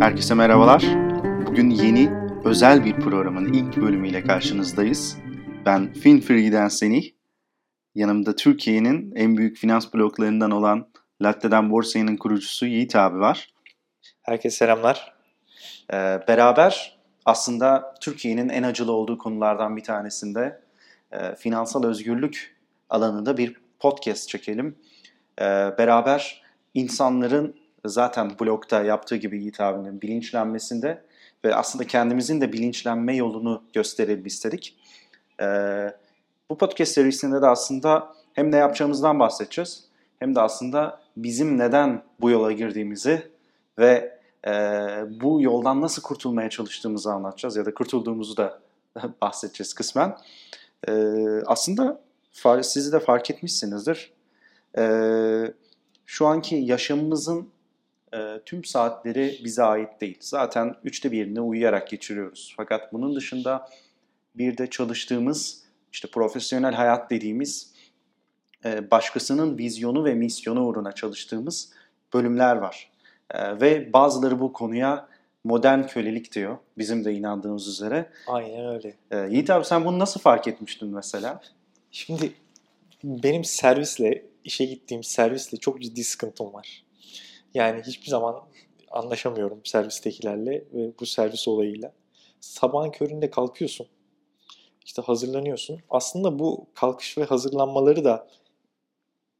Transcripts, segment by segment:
Herkese merhabalar. Bugün yeni özel bir programın ilk bölümüyle karşınızdayız. Ben FinFree'den Seni. Yanımda Türkiye'nin en büyük finans bloklarından olan Latte'den Borsa'nın kurucusu Yiğit abi var. Herkese selamlar. Ee, beraber aslında Türkiye'nin en acılı olduğu konulardan bir tanesinde e, finansal özgürlük alanında bir podcast çekelim. Ee, beraber insanların zaten blogda yaptığı gibi Yiğit bilinçlenmesinde ve aslında kendimizin de bilinçlenme yolunu gösterelim istedik. Ee, bu podcast serisinde de aslında hem ne yapacağımızdan bahsedeceğiz hem de aslında bizim neden bu yola girdiğimizi ve e, bu yoldan nasıl kurtulmaya çalıştığımızı anlatacağız ya da kurtulduğumuzu da bahsedeceğiz kısmen. E, aslında sizi de fark etmişsinizdir. E, şu anki yaşamımızın e, tüm saatleri bize ait değil. Zaten üçte birini uyuyarak geçiriyoruz. Fakat bunun dışında bir de çalıştığımız işte profesyonel hayat dediğimiz e, başkasının vizyonu ve misyonu uğruna çalıştığımız bölümler var. E, ve bazıları bu konuya modern kölelik diyor. Bizim de inandığımız üzere. Aynen öyle. E, Yiğit abi sen bunu nasıl fark etmiştin mesela? Şimdi benim servisle, işe gittiğim servisle çok ciddi sıkıntım var. Yani hiçbir zaman anlaşamıyorum servistekilerle ve bu servis olayıyla. Sabahın köründe kalkıyorsun. İşte hazırlanıyorsun. Aslında bu kalkış ve hazırlanmaları da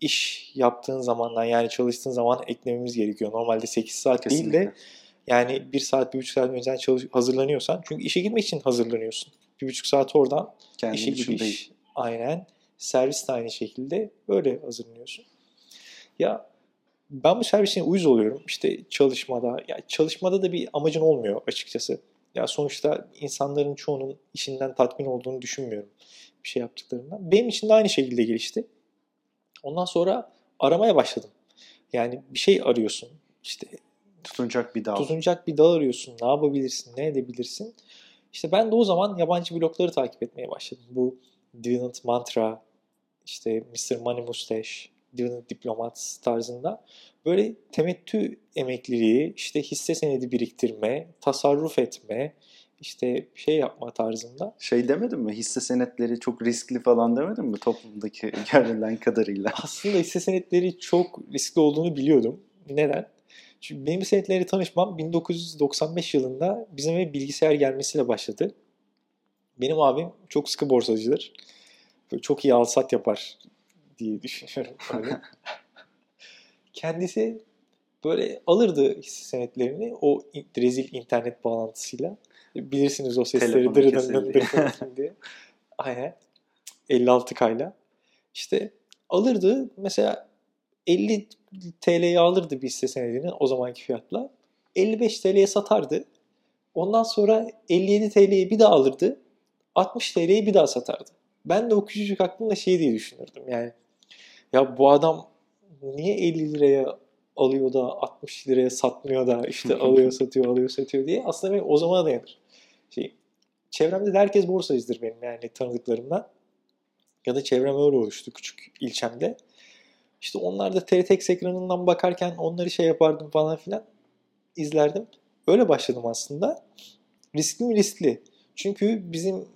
iş yaptığın zamandan yani çalıştığın zaman eklememiz gerekiyor. Normalde 8 saat Kesinlikle. değil de yani 1 saat, 1,5 saat önceden çalış- hazırlanıyorsan. Çünkü işe gitmek için hazırlanıyorsun. 1,5 saat oradan Kendi işe gidiş. Aynen. Servis de aynı şekilde böyle hazırlanıyorsun. Ya ben bu servisin uyuz oluyorum. İşte çalışmada, ya çalışmada da bir amacın olmuyor açıkçası. Ya sonuçta insanların çoğunun işinden tatmin olduğunu düşünmüyorum bir şey yaptıklarından. Benim için de aynı şekilde gelişti. Ondan sonra aramaya başladım. Yani bir şey arıyorsun. İşte tutunacak bir dal. Tutunacak bir dal arıyorsun. Ne yapabilirsin? Ne edebilirsin? İşte ben de o zaman yabancı blogları takip etmeye başladım. Bu Dividend Mantra, işte Mr. Money Mustache, Dividend Diplomat tarzında böyle temettü emekliliği, işte hisse senedi biriktirme, tasarruf etme, işte şey yapma tarzında. Şey demedin mi? Hisse senetleri çok riskli falan demedin mi toplumdaki görülen kadarıyla? Aslında hisse senetleri çok riskli olduğunu biliyordum. Neden? Çünkü benim senetleri tanışmam 1995 yılında bizim eve bilgisayar gelmesiyle başladı. Benim abim çok sıkı borsacıdır. Böyle çok iyi alsat yapar diye düşünüyorum. Kendisi böyle alırdı hisse senetlerini o rezil internet bağlantısıyla. Bilirsiniz o sesleri dırıdın dırıdın diye. Aynen. 56 kayla. İşte alırdı mesela 50 TL'ye alırdı bir hisse senedini o zamanki fiyatla. 55 TL'ye satardı. Ondan sonra 57 TL'ye bir daha alırdı. 60 TL'ye bir daha satardı. Ben de o küçücük aklımda şey diye düşünürdüm yani. Ya bu adam niye 50 liraya alıyor da 60 liraya satmıyor da işte alıyor satıyor alıyor satıyor diye aslında benim o zamana dayanır. Şey, çevremde de herkes borsacıdır benim yani tanıdıklarımdan. Ya da çevrem öyle oluştu küçük ilçemde. İşte onlar da TRT ekranından bakarken onları şey yapardım falan filan izlerdim. Öyle başladım aslında. Riskli mi riskli? Çünkü bizim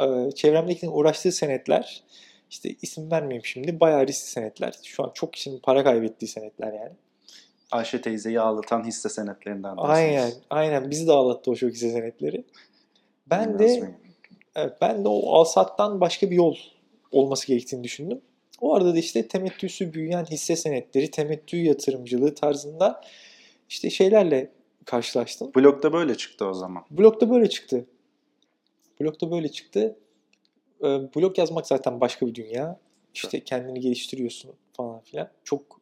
e, çevremdekilerin uğraştığı senetler işte isim vermeyeyim şimdi bayağı riskli senetler. Şu an çok kişinin para kaybettiği senetler yani. Ayşe teyzeyi ağlatan hisse senetlerinden Aynen, aynen. Bizi de ağlattı o çok hisse senetleri. Ben de evet, ben de o alsattan başka bir yol olması gerektiğini düşündüm. O arada da işte temettüsü büyüyen hisse senetleri, temettü yatırımcılığı tarzında işte şeylerle karşılaştım. Blokta böyle çıktı o zaman. Blokta böyle çıktı. Blokta böyle çıktı. Ee, blog yazmak zaten başka bir dünya. İşte kendini geliştiriyorsun falan filan. Çok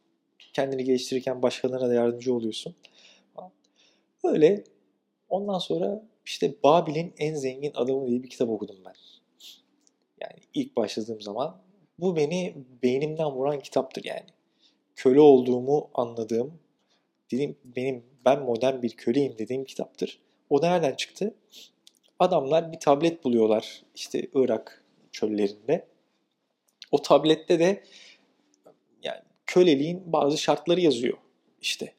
kendini geliştirirken başkalarına da yardımcı oluyorsun. Öyle. Ondan sonra işte Babil'in en zengin adamı diye bir kitap okudum ben. Yani ilk başladığım zaman bu beni beynimden vuran kitaptır yani. Köle olduğumu anladığım, dedim benim ben modern bir köleyim dediğim kitaptır. O nereden çıktı? Adamlar bir tablet buluyorlar işte Irak çöllerinde. O tablette de yani köleliğin bazı şartları yazıyor işte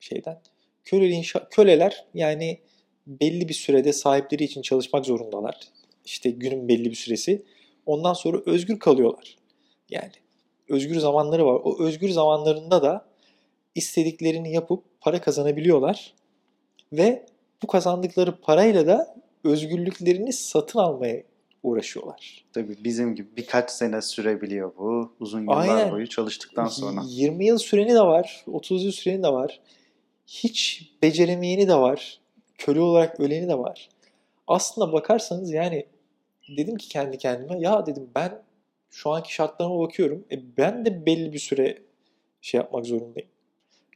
şeyden. Köleliğin köleler yani belli bir sürede sahipleri için çalışmak zorundalar. İşte günün belli bir süresi. Ondan sonra özgür kalıyorlar. Yani özgür zamanları var. O özgür zamanlarında da istediklerini yapıp para kazanabiliyorlar. Ve bu kazandıkları parayla da özgürlüklerini satın almaya uğraşıyorlar. Tabii bizim gibi birkaç sene sürebiliyor bu. Uzun yıllar Aynen. boyu çalıştıktan sonra. 20 yıl süreni de var, 30 yıl süreni de var. Hiç beceremeyeni de var. Köle olarak öleni de var. Aslında bakarsanız yani dedim ki kendi kendime ya dedim ben şu anki şartlarıma bakıyorum. E ben de belli bir süre şey yapmak zorundayım.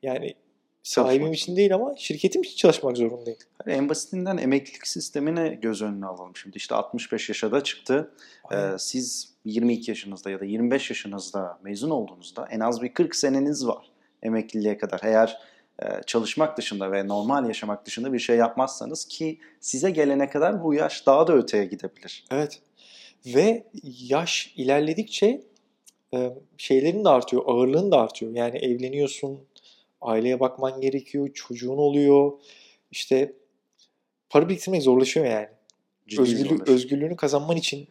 Yani sahibim Çalışmak için değil ama şirketim için çalışmak zorundayım. Hani en basitinden emeklilik sistemini göz önüne alalım şimdi. İşte 65 yaşa da çıktı. Ee, siz 22 yaşınızda ya da 25 yaşınızda mezun olduğunuzda en az bir 40 seneniz var emekliliğe kadar. Eğer çalışmak dışında ve normal yaşamak dışında bir şey yapmazsanız ki size gelene kadar bu yaş daha da öteye gidebilir. Evet. Ve yaş ilerledikçe e, şeylerin de artıyor, ağırlığın da artıyor. Yani evleniyorsun, aileye bakman gerekiyor, çocuğun oluyor. İşte para biriktirmek zorlaşıyor yani. Ciddi Özgürlük, zorlaşır. özgürlüğünü kazanman için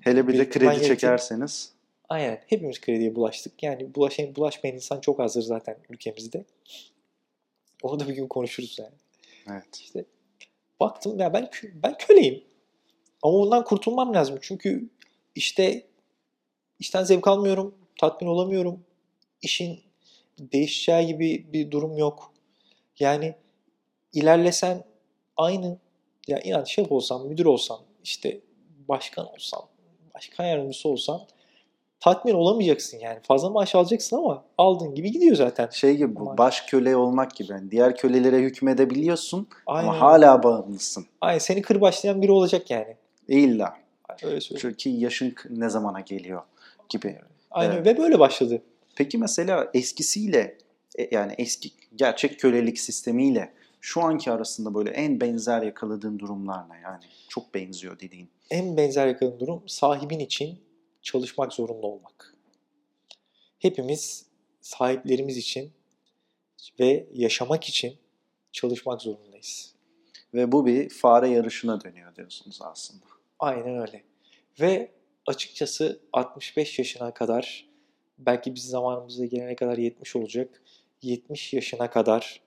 Hele bir de kredi gerektiğini- çekerseniz aynen hepimiz krediye bulaştık. Yani bulaşan, bulaşmayan insan çok azdır zaten ülkemizde. Onu da bir gün konuşuruz yani. evet. İşte baktım ya ben ben köleyim. Ama ondan kurtulmam lazım. Çünkü işte işten zevk almıyorum, tatmin olamıyorum. İşin değişeceği gibi bir durum yok. Yani ilerlesen aynı ya inan şef olsam, müdür olsam, işte başkan olsam, başkan yardımcısı olsam tatmin olamayacaksın yani. Fazla maaş alacaksın ama aldığın gibi gidiyor zaten. Şey gibi bu baş köle olmak gibi. Yani diğer kölelere hükmedebiliyorsun Aynen. ama hala bağımlısın. Aynen seni kırbaçlayan biri olacak yani. İlla. Öyle söyleyeyim. Çünkü yaşın ne zamana geliyor gibi. Aynen Evet. ve böyle başladı. Peki mesela eskisiyle e, yani eski gerçek kölelik sistemiyle şu anki arasında böyle en benzer yakaladığın durumlar ne yani? Çok benziyor dediğin. En benzer yakaladığım durum sahibin için çalışmak zorunda olmak. Hepimiz sahiplerimiz için ve yaşamak için çalışmak zorundayız. Ve bu bir fare yarışına dönüyor diyorsunuz aslında. Aynen öyle. Ve açıkçası 65 yaşına kadar belki biz zamanımızda gelene kadar 70 olacak. 70 yaşına kadar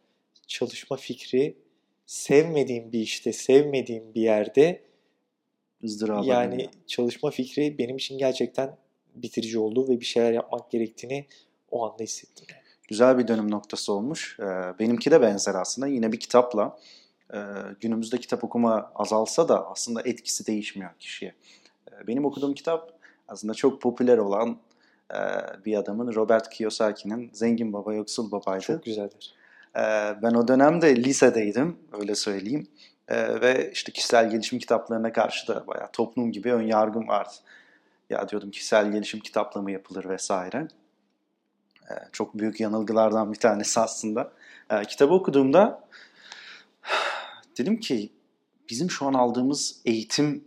çalışma fikri sevmediğim bir işte, sevmediğim bir yerde ızdıraba yani dönüyor. çalışma fikri benim için gerçekten bitirici oldu ve bir şeyler yapmak gerektiğini o anda hissettim. Güzel bir dönüm noktası olmuş. Ee, benimki de benzer aslında. Yine bir kitapla e, günümüzde kitap okuma azalsa da aslında etkisi değişmiyor kişiye. E, benim okuduğum kitap aslında çok popüler olan e, bir adamın Robert Kiyosaki'nin Zengin Baba Yoksul Baba'ydı. Çok güzeldir. Ee, Ben o dönemde lisedeydim, öyle söyleyeyim. Ee, Ve işte kişisel gelişim kitaplarına karşı da bayağı toplum gibi ön yargım vardı. Ya diyordum kişisel gelişim kitapla mı yapılır vesaire. Ee, Çok büyük yanılgılardan bir tanesi aslında. Ee, Kitabı okuduğumda dedim ki bizim şu an aldığımız eğitim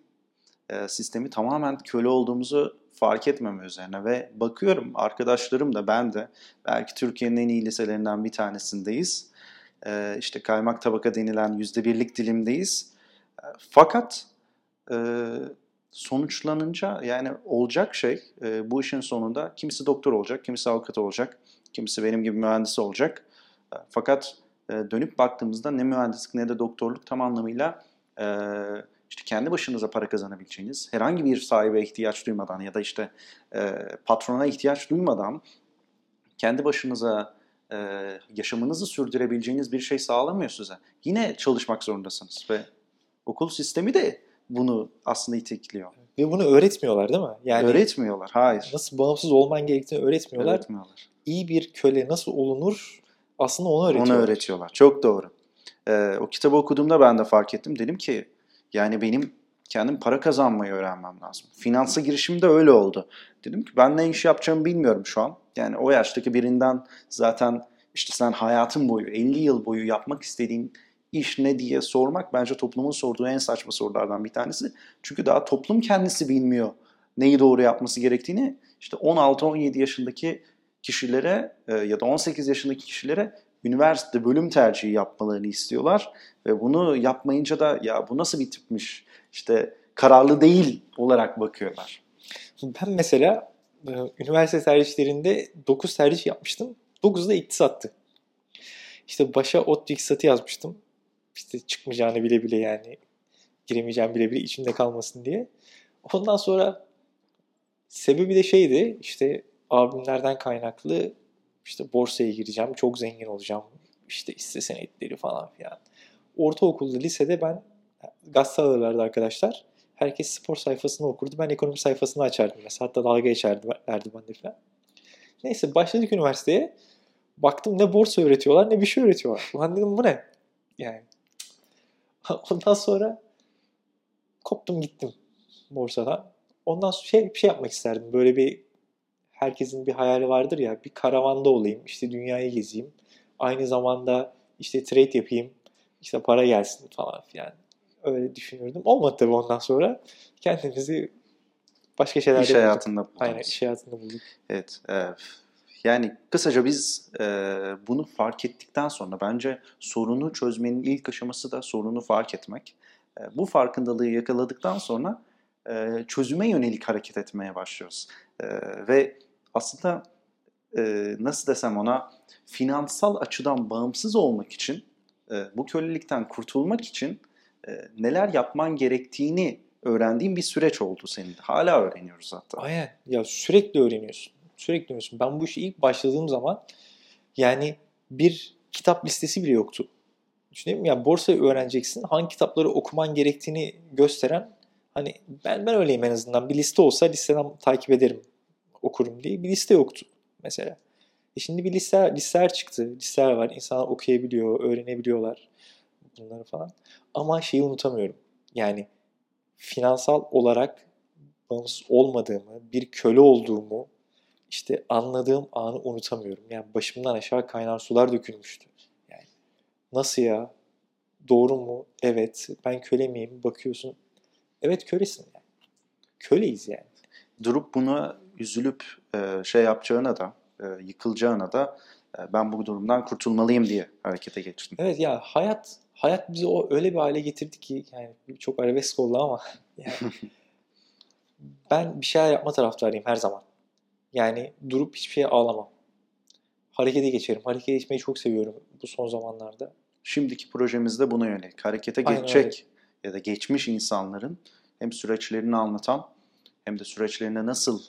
e, sistemi tamamen köle olduğumuzu fark etmeme üzerine ve bakıyorum arkadaşlarım da ben de belki Türkiye'nin en iyi liselerinden bir tanesindeyiz. Ee, işte kaymak tabaka denilen yüzde birlik dilimdeyiz. Ee, Fakat e, sonuçlanınca yani olacak şey e, bu işin sonunda kimisi doktor olacak, kimisi avukat olacak, kimisi benim gibi mühendis olacak. E, Fakat e, dönüp baktığımızda ne mühendislik ne de doktorluk tam anlamıyla e, işte kendi başınıza para kazanabileceğiniz, herhangi bir sahibe ihtiyaç duymadan ya da işte e, patrona ihtiyaç duymadan kendi başınıza e, yaşamınızı sürdürebileceğiniz bir şey sağlamıyor size. Yine çalışmak zorundasınız ve okul sistemi de bunu aslında itekliyor. Ve bunu öğretmiyorlar değil mi? Yani Öğretmiyorlar. Hayır. nasıl bağımsız olman gerektiğini öğretmiyorlar. Öğretmiyorlar. İyi bir köle nasıl olunur aslında onu öğretiyorlar. Onu öğretiyorlar. Çok doğru. Ee, o kitabı okuduğumda ben de fark ettim. Dedim ki yani benim kendim para kazanmayı öğrenmem lazım. Finansa girişim de öyle oldu. Dedim ki ben ne iş yapacağımı bilmiyorum şu an. Yani o yaştaki birinden zaten işte sen hayatın boyu, 50 yıl boyu yapmak istediğin iş ne diye sormak bence toplumun sorduğu en saçma sorulardan bir tanesi. Çünkü daha toplum kendisi bilmiyor neyi doğru yapması gerektiğini işte 16-17 yaşındaki kişilere e, ya da 18 yaşındaki kişilere üniversite bölüm tercihi yapmalarını istiyorlar ve bunu yapmayınca da ya bu nasıl bir tipmiş işte kararlı değil olarak bakıyorlar. Ben mesela e, üniversite tercihlerinde 9 tercih yapmıştım. 9'u da iktisattı. İşte başa ODTÜ iktisatı yazmıştım. İşte çıkmayacağını bile bile yani giremeyeceğim bile bile içimde kalmasın diye. Ondan sonra sebebi de şeydi işte abimlerden kaynaklı işte borsaya gireceğim, çok zengin olacağım, işte hisse senetleri falan filan. Ortaokulda, lisede ben gazete alırlardı arkadaşlar. Herkes spor sayfasını okurdu. Ben ekonomi sayfasını açardım mesela. Hatta dalga geçerdi verdi bende falan. Neyse başladık üniversiteye. Baktım ne borsa öğretiyorlar ne bir şey öğretiyorlar. Ulan dedim bu ne? Yani. Ondan sonra koptum gittim borsadan. Ondan sonra şey, bir şey yapmak isterdim. Böyle bir herkesin bir hayali vardır ya. Bir karavanda olayım. işte dünyayı gezeyim. Aynı zamanda işte trade yapayım. işte para gelsin falan filan. Öyle düşünürdüm. Olmadı tabii ondan sonra. Kendimizi başka şeylerde İş hayatında bulduk. Aynen iş hayatında bulduk. Evet. E, yani kısaca biz e, bunu fark ettikten sonra bence sorunu çözmenin ilk aşaması da sorunu fark etmek. E, bu farkındalığı yakaladıktan sonra e, çözüme yönelik hareket etmeye başlıyoruz. E, ve aslında e, nasıl desem ona finansal açıdan bağımsız olmak için, e, bu kölelikten kurtulmak için neler yapman gerektiğini öğrendiğim bir süreç oldu senin. Hala öğreniyoruz hatta. Aynen. Ya sürekli öğreniyorsun. Sürekli öğreniyorsun. Ben bu işe ilk başladığım zaman yani bir kitap listesi bile yoktu. Düşünelim ya borsayı öğreneceksin. Hangi kitapları okuman gerektiğini gösteren hani ben ben öyleyim en azından. Bir liste olsa listeden takip ederim okurum diye bir liste yoktu mesela. E şimdi bir liste, listeler çıktı. Listeler var. İnsanlar okuyabiliyor, öğrenebiliyorlar bunları falan. Ama şeyi unutamıyorum. Yani finansal olarak bağımsız olmadığımı, bir köle olduğumu işte anladığım anı unutamıyorum. Yani başımdan aşağı kaynar sular dökülmüştü. Yani nasıl ya? Doğru mu? Evet. Ben köle miyim? Bakıyorsun. Evet kölesin yani. Köleyiz yani. Durup buna üzülüp e, şey yapacağına da, e, yıkılacağına da e, ben bu durumdan kurtulmalıyım diye harekete geçtim. Evet ya hayat hayat bizi o öyle bir hale getirdi ki yani çok arabesk oldu ama yani ben bir şeyler yapma taraftarıyım her zaman. Yani durup hiçbir şeye ağlamam. Harekete geçerim. Harekete geçmeyi çok seviyorum bu son zamanlarda. Şimdiki projemizde buna yönelik. Harekete Aynen geçecek öyle. ya da geçmiş insanların hem süreçlerini anlatan hem de süreçlerine nasıl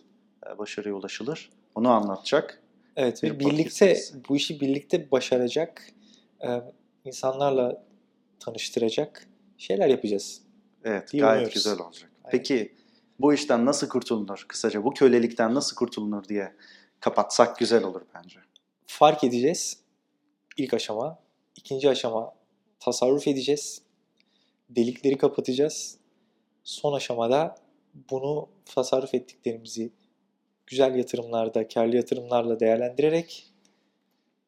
e, başarıya ulaşılır onu anlatacak. Evet Bir ve birlikte bu işi birlikte başaracak e, insanlarla tanıştıracak şeyler yapacağız. Evet İyi gayet umuyoruz. güzel olacak. Aynen. Peki bu işten nasıl kurtulunur? Kısaca bu kölelikten nasıl kurtulunur diye kapatsak güzel olur bence. Fark edeceğiz. İlk aşama. İkinci aşama tasarruf edeceğiz. Delikleri kapatacağız. Son aşamada bunu tasarruf ettiklerimizi güzel yatırımlarda, karlı yatırımlarla değerlendirerek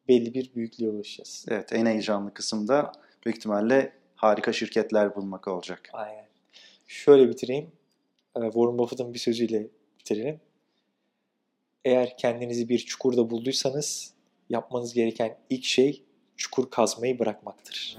belli bir büyüklüğe ulaşacağız. Evet en heyecanlı kısım da büyük ihtimalle harika şirketler bulmak olacak. Aynen. Şöyle bitireyim. Ee, Warren Buffett'ın bir sözüyle bitirelim. Eğer kendinizi bir çukurda bulduysanız yapmanız gereken ilk şey çukur kazmayı bırakmaktır.